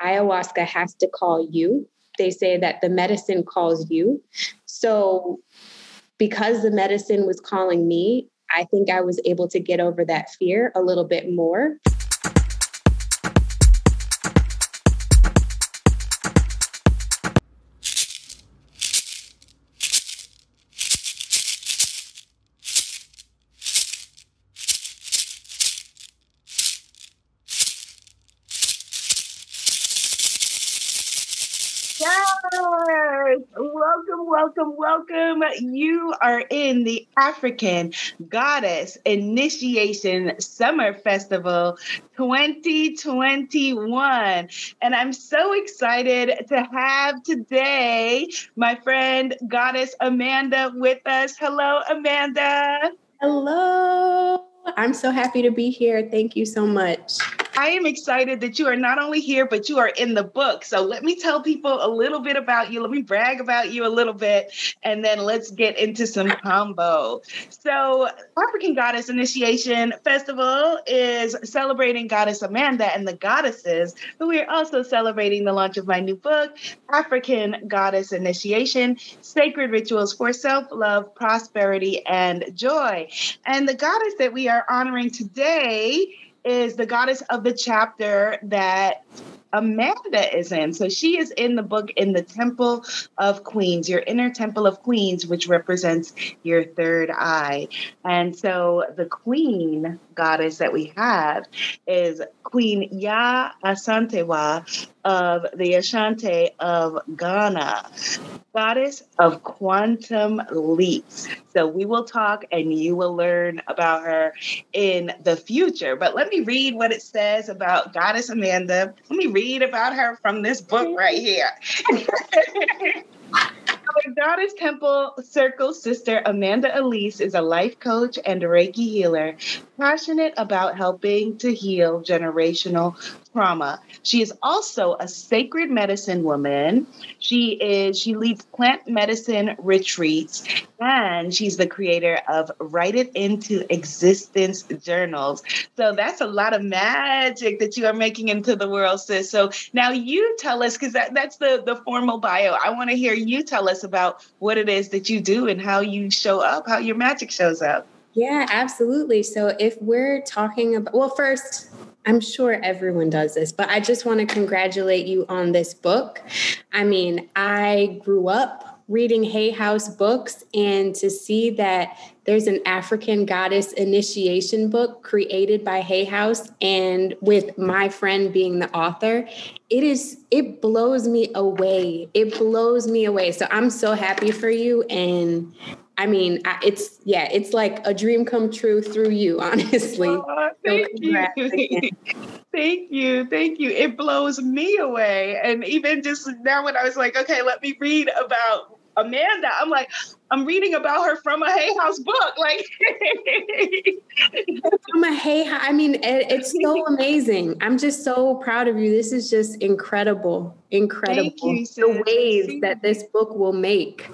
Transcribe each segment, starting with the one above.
ayahuasca has to call you. They say that the medicine calls you. So, because the medicine was calling me, I think I was able to get over that fear a little bit more. Welcome, welcome. You are in the African Goddess Initiation Summer Festival 2021. And I'm so excited to have today my friend Goddess Amanda with us. Hello, Amanda. Hello. I'm so happy to be here. Thank you so much. I am excited that you are not only here, but you are in the book. So let me tell people a little bit about you. Let me brag about you a little bit, and then let's get into some combo. So, African Goddess Initiation Festival is celebrating Goddess Amanda and the goddesses, but we are also celebrating the launch of my new book, African Goddess Initiation Sacred Rituals for Self Love, Prosperity, and Joy. And the goddess that we are honoring today is the goddess of the chapter that Amanda is in. So she is in the book in the Temple of Queens, your inner Temple of Queens, which represents your third eye. And so the queen goddess that we have is Queen Yaa Asantewaa of the Ashanti of Ghana, goddess of quantum leaps. So we will talk and you will learn about her in the future. But let me read what it says about Goddess Amanda. Let me read about her from this book right here. Our Goddess Temple Circle sister Amanda Elise is a life coach and Reiki healer, passionate about helping to heal generational trauma. She is also a sacred medicine woman. She is she leads plant medicine retreats and she's the creator of Write It Into Existence journals. So that's a lot of magic that you are making into the world, sis. So now you tell us because that, that's the the formal bio. I want to hear you tell us about what it is that you do and how you show up, how your magic shows up. Yeah, absolutely. So if we're talking about, well, first, I'm sure everyone does this, but I just want to congratulate you on this book. I mean, I grew up reading Hay House books and to see that there's an African goddess initiation book created by Hay House and with my friend being the author, it is it blows me away. It blows me away. So I'm so happy for you and I mean, it's yeah, it's like a dream come true through you, honestly. Oh, thank so you. thank you. Thank you. It blows me away. And even just now when I was like, okay, let me read about Amanda, I'm like, I'm reading about her from a Hay House book. Like from a Hay House. I mean, it, it's so amazing. I'm just so proud of you. This is just incredible. Incredible. You, the waves that this book will make.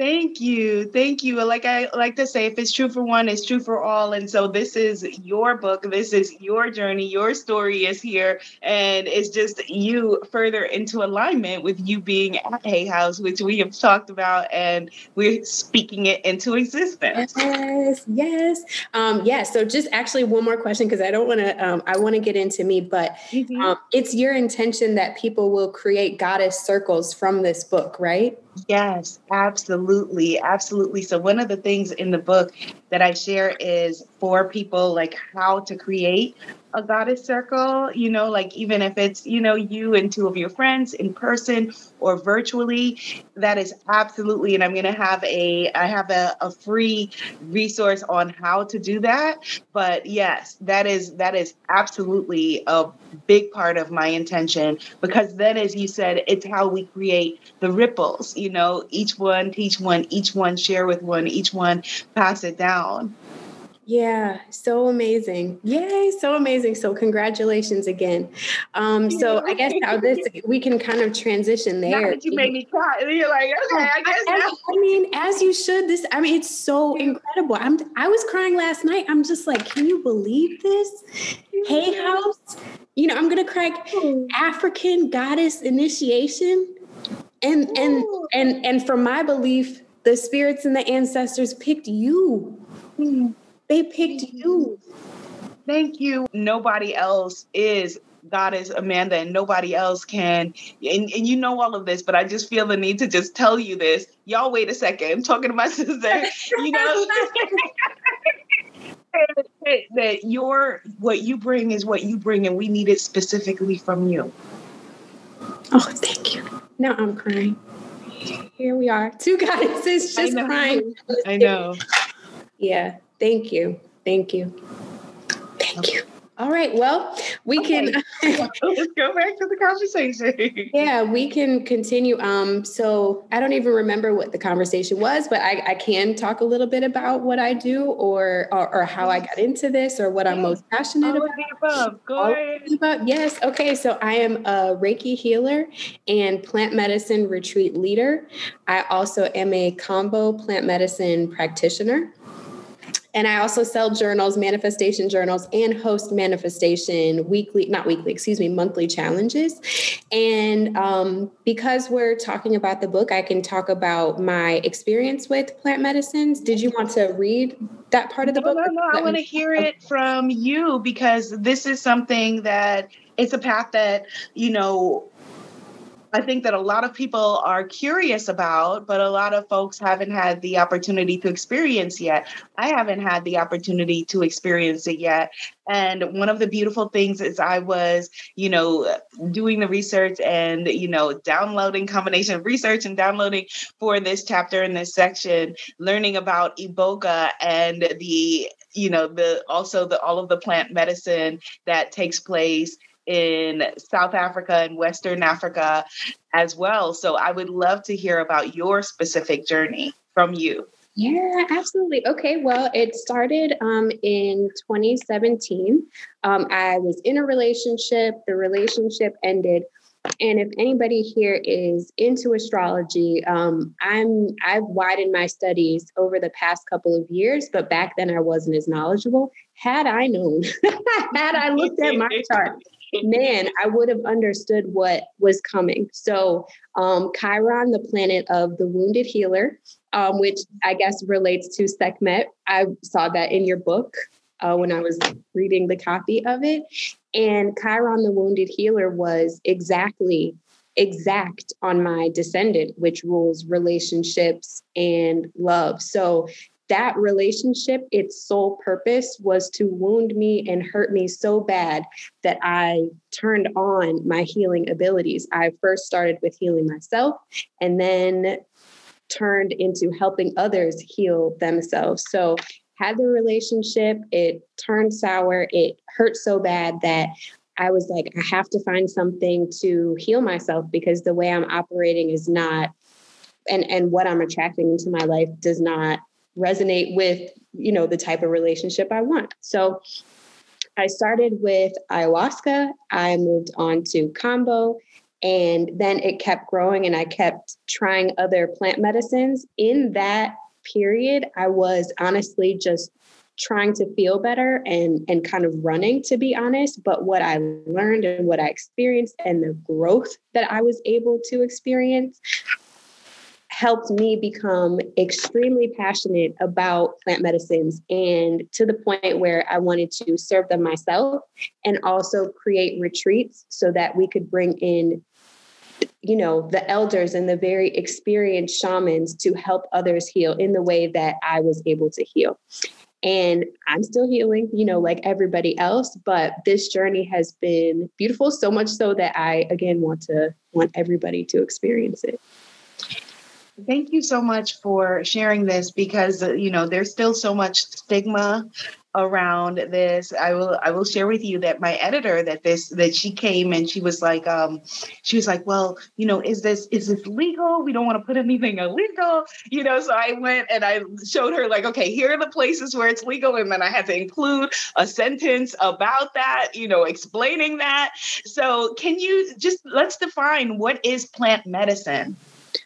Thank you. Thank you. Like I like to say, if it's true for one, it's true for all. And so this is your book. This is your journey. Your story is here. And it's just you further into alignment with you being at Hay House, which we have talked about and we're speaking it into existence. Yes, yes. Um, yeah. So just actually one more question because I don't want to um, I want to get into me, but mm-hmm. um, it's your intention that people will create goddess circles from this book, right? Yes, absolutely. Absolutely. So, one of the things in the book that I share is for people like how to create a goddess circle, you know, like even if it's, you know, you and two of your friends in person or virtually, that is absolutely, and I'm going to have a, I have a, a free resource on how to do that. But yes, that is, that is absolutely a big part of my intention because then, as you said, it's how we create the ripples, you know, each one teach one, each one share with one, each one pass it down. Yeah, so amazing. Yay, so amazing. So congratulations again. Um, so I guess how this we can kind of transition there. You made me cry. You're like, okay, I guess I, I, mean, as you should. This, I mean, it's so incredible. I'm I was crying last night. I'm just like, can you believe this? Hay House. You know, I'm gonna crack African goddess initiation. And and and and from my belief, the spirits and the ancestors picked you. They picked you. Thank you. Nobody else is Goddess Amanda, and nobody else can. And, and you know all of this, but I just feel the need to just tell you this. Y'all, wait a second. I'm talking to my sister. You know. that your what you bring is what you bring and we need it specifically from you oh thank you now i'm crying here we are two goddesses just I crying i know yeah Thank you. Thank you. Thank you. All right. Well, we okay. can let's go back to the conversation. yeah, we can continue. Um, so I don't even remember what the conversation was, but I, I can talk a little bit about what I do or or, or how I got into this or what I'm most passionate All about. Go ahead. About, yes. Okay. So I am a Reiki healer and plant medicine retreat leader. I also am a kambo plant medicine practitioner. And I also sell journals, manifestation journals, and host manifestation weekly, not weekly, excuse me, monthly challenges. And um, because we're talking about the book, I can talk about my experience with plant medicines. Did you want to read that part of the no, book? No, no, I want to hear it from you because this is something that it's a path that, you know, I think that a lot of people are curious about, but a lot of folks haven't had the opportunity to experience yet. I haven't had the opportunity to experience it yet. And one of the beautiful things is I was, you know, doing the research and, you know, downloading combination of research and downloading for this chapter in this section, learning about Iboga and the, you know, the also the all of the plant medicine that takes place in South Africa and Western Africa as well. So I would love to hear about your specific journey from you. Yeah, absolutely. Okay, well, it started um, in 2017. Um, I was in a relationship, the relationship ended. And if anybody here is into astrology, um, I'm I've widened my studies over the past couple of years, but back then I wasn't as knowledgeable. Had I known, had I looked at my chart, man, I would have understood what was coming. So, um, Chiron, the planet of the wounded healer, um, which I guess relates to Sekhmet. I saw that in your book uh, when I was reading the copy of it. And Chiron, the wounded healer, was exactly exact on my descendant, which rules relationships and love. So that relationship, its sole purpose was to wound me and hurt me so bad that I turned on my healing abilities. I first started with healing myself and then turned into helping others heal themselves. So, had the relationship, it turned sour, it hurt so bad that I was like, I have to find something to heal myself because the way I'm operating is not and and what I'm attracting into my life does not resonate with you know the type of relationship i want. So i started with ayahuasca. I moved on to kambo and then it kept growing and i kept trying other plant medicines. In that period i was honestly just trying to feel better and and kind of running to be honest. But what i learned and what i experienced and the growth that i was able to experience helped me become extremely passionate about plant medicines and to the point where I wanted to serve them myself and also create retreats so that we could bring in you know the elders and the very experienced shamans to help others heal in the way that I was able to heal. And I'm still healing, you know, like everybody else, but this journey has been beautiful so much so that I again want to want everybody to experience it. Thank you so much for sharing this because, uh, you know, there's still so much stigma around this. I will i will share with you that my editor that this that she came and she was like um she was like well you know is this is this legal? We don't want to put anything illegal you know so i went and i showed her like okay here are the places where it's legal and then i had to include a sentence about that you know explaining that. So can you just let's define what is plant medicine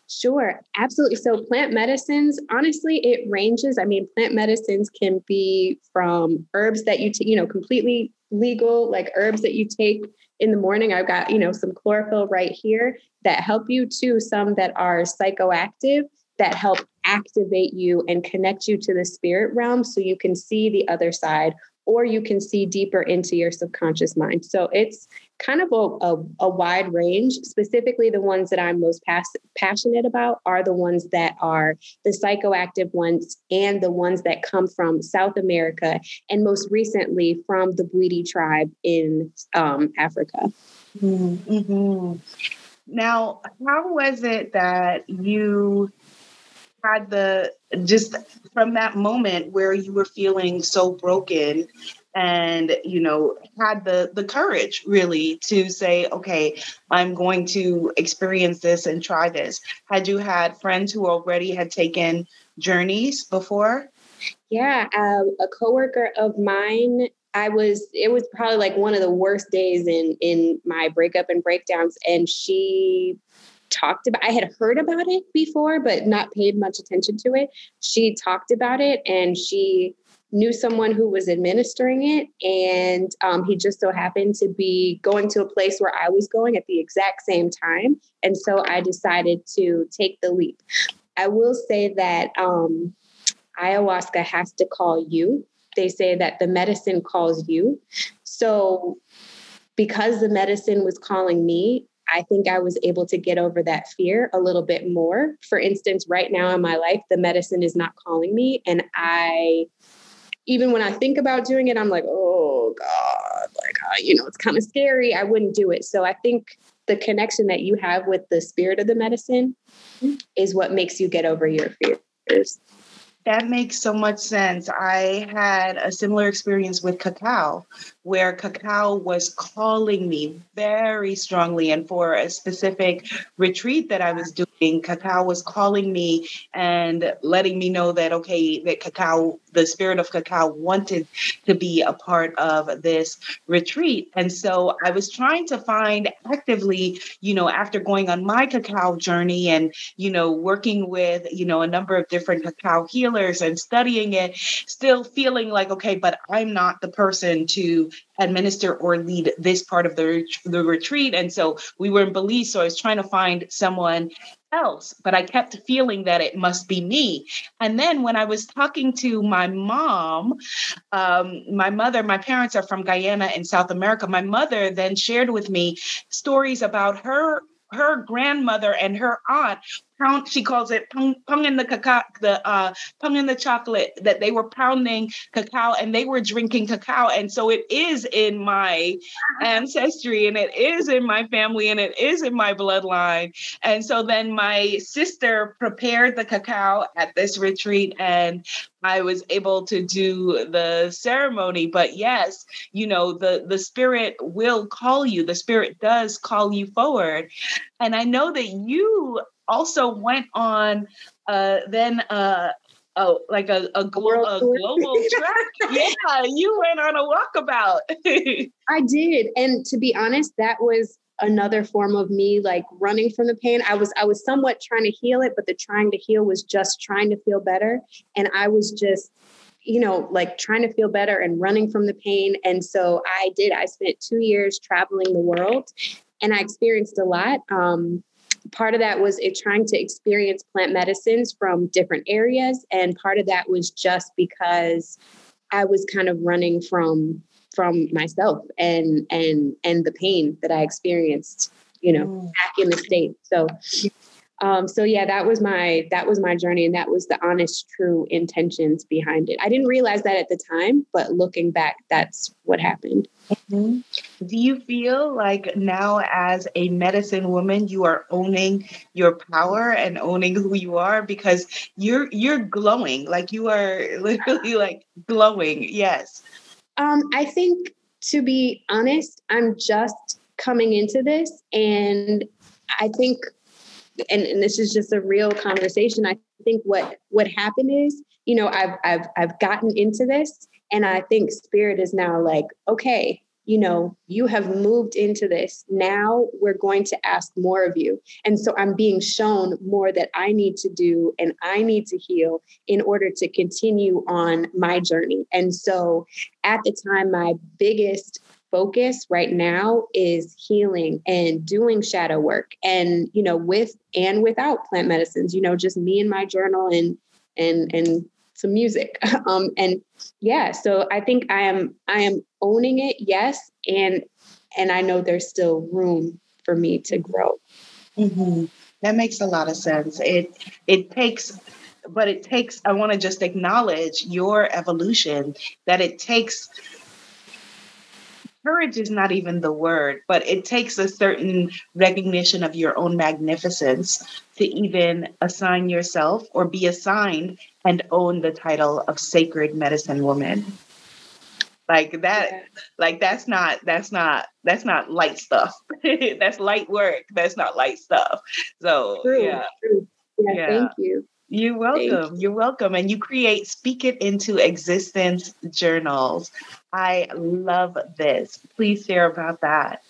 Sure, absolutely. So, plant medicines, honestly, it ranges. I mean, plant medicines can be from herbs that you, t- you know, completely legal, like herbs that you take in the morning. I've got, you know, some chlorophyll right here that help you to some that are psychoactive that help activate you and connect you to the spirit realm so you can see the other side or you can see deeper into your subconscious mind. So it's kind of a, a, a wide range. Specifically, the ones that I'm most pas- passionate about are the ones that are the psychoactive ones and the ones that come from South America and most recently from the Bwiti tribe in um, Africa. Mm-hmm. Now, how was it that you had the just from that moment where you were feeling so broken and you know had the the courage really to say okay i'm going to experience this and try this. Had you had friends who already had taken journeys before? Yeah um, a coworker of mine i was it was probably like one of the worst days in in my breakup and breakdowns and she talked about I had heard about it before but not paid much attention to it. She talked about it and she knew someone who was administering it and um, he just so happened to be going to a place where I was going at the exact same time and so I decided to take the leap. I will say that um, ayahuasca has to call you. They say that the medicine calls you. So because the medicine was calling me, I think I was able to get over that fear a little bit more. For instance, right now in my life, the medicine is not calling me. And I, even when I think about doing it, I'm like, oh God, like, uh, you know, it's kind of scary. I wouldn't do it. So I think the connection that you have with the spirit of the medicine is what makes you get over your fears. That makes so much sense. I had a similar experience with cacao, where cacao was calling me very strongly. And for a specific retreat that I was doing, cacao was calling me and letting me know that, okay, that cacao, the spirit of cacao wanted to be a part of this retreat. And so I was trying to find actively, you know, after going on my cacao journey and, you know, working with, you know, a number of different cacao healers and studying it, still feeling like, okay, but I'm not the person to administer or lead this part of the, the retreat. And so we were in Belize, so I was trying to find someone else, but I kept feeling that it must be me. And then when I was talking to my mom, um, my mother, my parents are from Guyana in South America. My mother then shared with me stories about her her grandmother and her aunt pound she calls it pung, pung in the cacao the uh pung in the chocolate that they were pounding cacao and they were drinking cacao and so it is in my ancestry and it is in my family and it is in my bloodline and so then my sister prepared the cacao at this retreat and I was able to do the ceremony. But yes, you know, the the spirit will call you. The spirit does call you forward. And I know that you also went on uh, then uh, oh, like a, a, glo- a global track. yeah, you went on a walkabout. I did. And to be honest, that was another form of me like running from the pain. I was I was somewhat trying to heal it, but the trying to heal was just trying to feel better. And I was just you know, like trying to feel better and running from the pain. And so I did. I spent two years traveling the world and I experienced a lot. Um, part of that was it trying to experience plant medicines from different areas and part of that was just because i was kind of running from from myself and and and the pain that i experienced you know mm. back in the states so Um, so yeah, that was my that was my journey, and that was the honest, true intentions behind it. I didn't realize that at the time, but looking back, that's what happened. Mm-hmm. Do you feel like now, as a medicine woman, you are owning your power and owning who you are because you're you're glowing, like you are literally like glowing. Yes. Um, I think to be honest, I'm just coming into this, and I think, and, and this is just a real conversation. I think what what happened is, you know, I've I've I've gotten into this, and I think spirit is now like, okay, you know, you have moved into this. Now we're going to ask more of you. And so I'm being shown more that I need to do and I need to heal in order to continue on my journey. And so at the time, my biggest focus right now is healing and doing shadow work. And you know with and without plant medicines you know just me and my journal and and and some music. Um and yeah so i think i am i am owning it yes. And and i know there's still room for me to grow. Mm-hmm. that makes a lot of sense. It it takes but it takes i want to just acknowledge your evolution that it takes courage is not even the word, but it takes a certain recognition of your own magnificence to even assign yourself or be assigned and own the title of sacred medicine woman. Like that, like that's not that's not that's not light stuff. that's light work. That's not light stuff. So true, yeah. True. yeah. Yeah, thank you. You're welcome. You. are welcome. And you create Speak It Into Existence journals. I love this. Please share about that.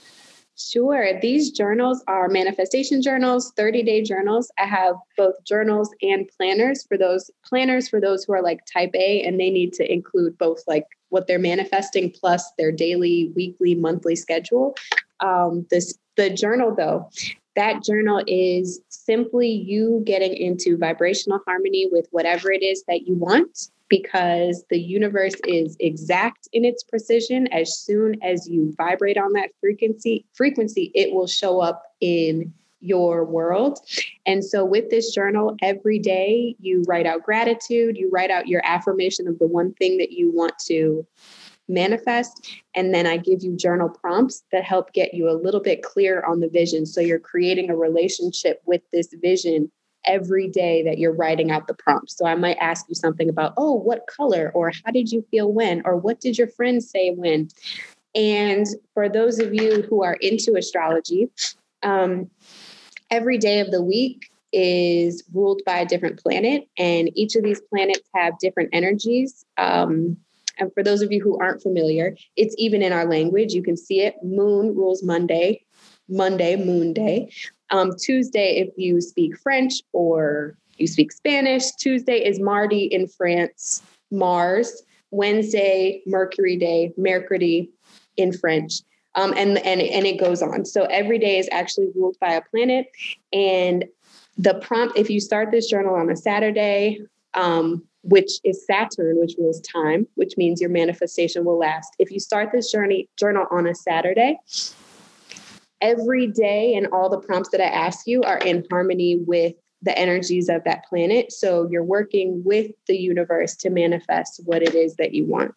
Sure. These journals are manifestation journals, 30 day journals. I have both journals and planners for those planners for those who are like type A and they need to include both like what they're manifesting plus their daily, weekly, monthly schedule. Um, this the journal though, that journal is simply you getting into vibrational harmony with whatever it is that you want because the universe is exact in its precision. As soon as you vibrate on that frequency frequency it will show up in your world. And so with this journal every day you write out gratitude you write out your affirmation of the one thing that you want to manifest and then i give you journal prompts that help get you a little bit clear on the vision so you're creating a relationship with this vision every day that you're writing out the prompts. So I might ask you something about, oh, what color, or how did you feel when, or what did your friend say when? And for those of you who are into astrology, um, every day of the week is ruled by a different planet, and each of these planets have different energies. Um, and for those of you who aren't familiar, it's even in our language. You can see it. Moon rules Monday, Monday, Moon Day. Um, Tuesday, if you speak French or you speak Spanish, Tuesday is Mardi in France, Mars. Wednesday, Mercury Day, Mercury in French. Um, and, and, and it goes on. So every day is actually ruled by a planet. And the prompt, if you start this journal on a Saturday, um, which is Saturn, which rules time, which means your manifestation will last. If you start this journey journal on a Saturday, every day and all the prompts that I ask you are in harmony with the energies of that planet. So you're working with the universe to manifest what it is that you want.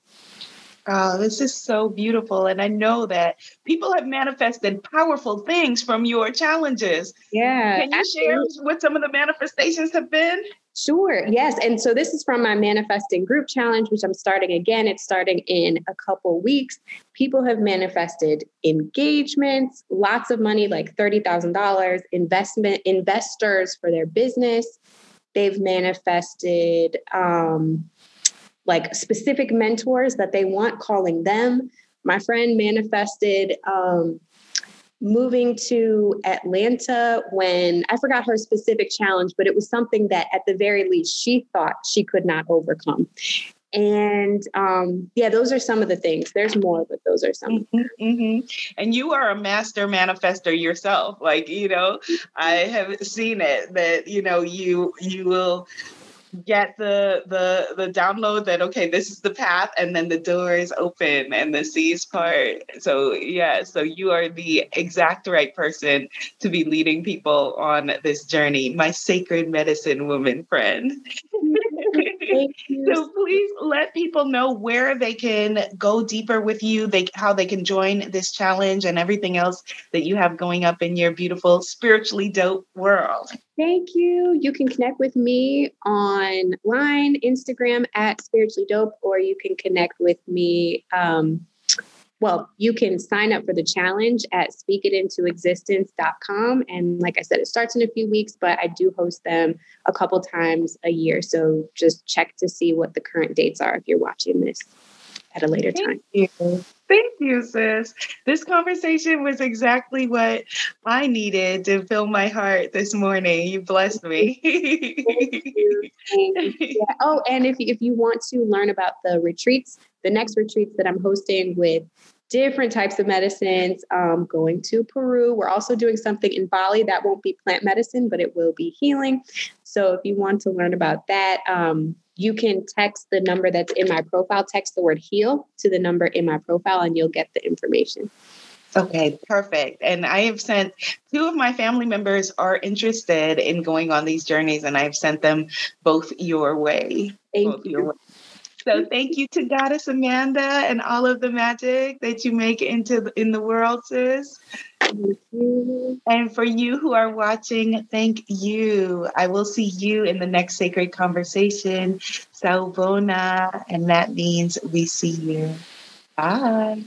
Oh, this is so beautiful. And I know that people have manifested powerful things from your challenges. Yeah. Can you absolutely. share what some of the manifestations have been? Sure. Yes. And so this is from my manifesting group challenge, which I'm starting again. It's starting in a couple weeks. People have manifested engagements, lots of money, like $30,000, investment investors for their business. They've manifested um, like specific mentors that they want calling them. My friend manifested um, moving to Atlanta when I forgot her specific challenge, but it was something that at the very least she thought she could not overcome. And um, yeah, those are some of the things. There's more, but those are some. Mm-hmm, mm-hmm. And you are a master manifester yourself. Like you know, I have seen it that you know you you will get the the the download that okay this is the path and then the door is open and the seas part. So yeah so you are the exact right person to be leading people on this journey my sacred medicine woman friend so please let people know where they can go deeper with you they how they can join this challenge and everything else that you have going up in your beautiful spiritually dope world Thank you. You can connect with me online, Instagram at spiritually dope, or you can connect with me. Um, well, you can sign up for the challenge at speakitintoexistence.com. And like I said, it starts in a few weeks, but I do host them a couple times a year. So just check to see what the current dates are if you're watching this at a later Thank time. You. Thank you, sis. This conversation was exactly what I needed to fill my heart this morning. You blessed me. Thank yeah. Oh, and if, if you want to learn about the retreats, the next retreats that I'm hosting with different types of medicines, um, going to Peru. We're also doing something in Bali that won't be plant medicine, but it will be healing. So if you want to learn about that, um, you can text the number that's in my profile, text the word heal to the number in my profile, and you'll get the information. Okay, perfect. And I have sent two of my family members are interested in going on these journeys, and I've sent them both your way. Thank both you. Way. So thank you to Goddess Amanda and all of the magic that you make into in the world, sis. And for you who are watching, thank you. I will see you in the next sacred conversation. Sawubona, and that means we see you. Bye.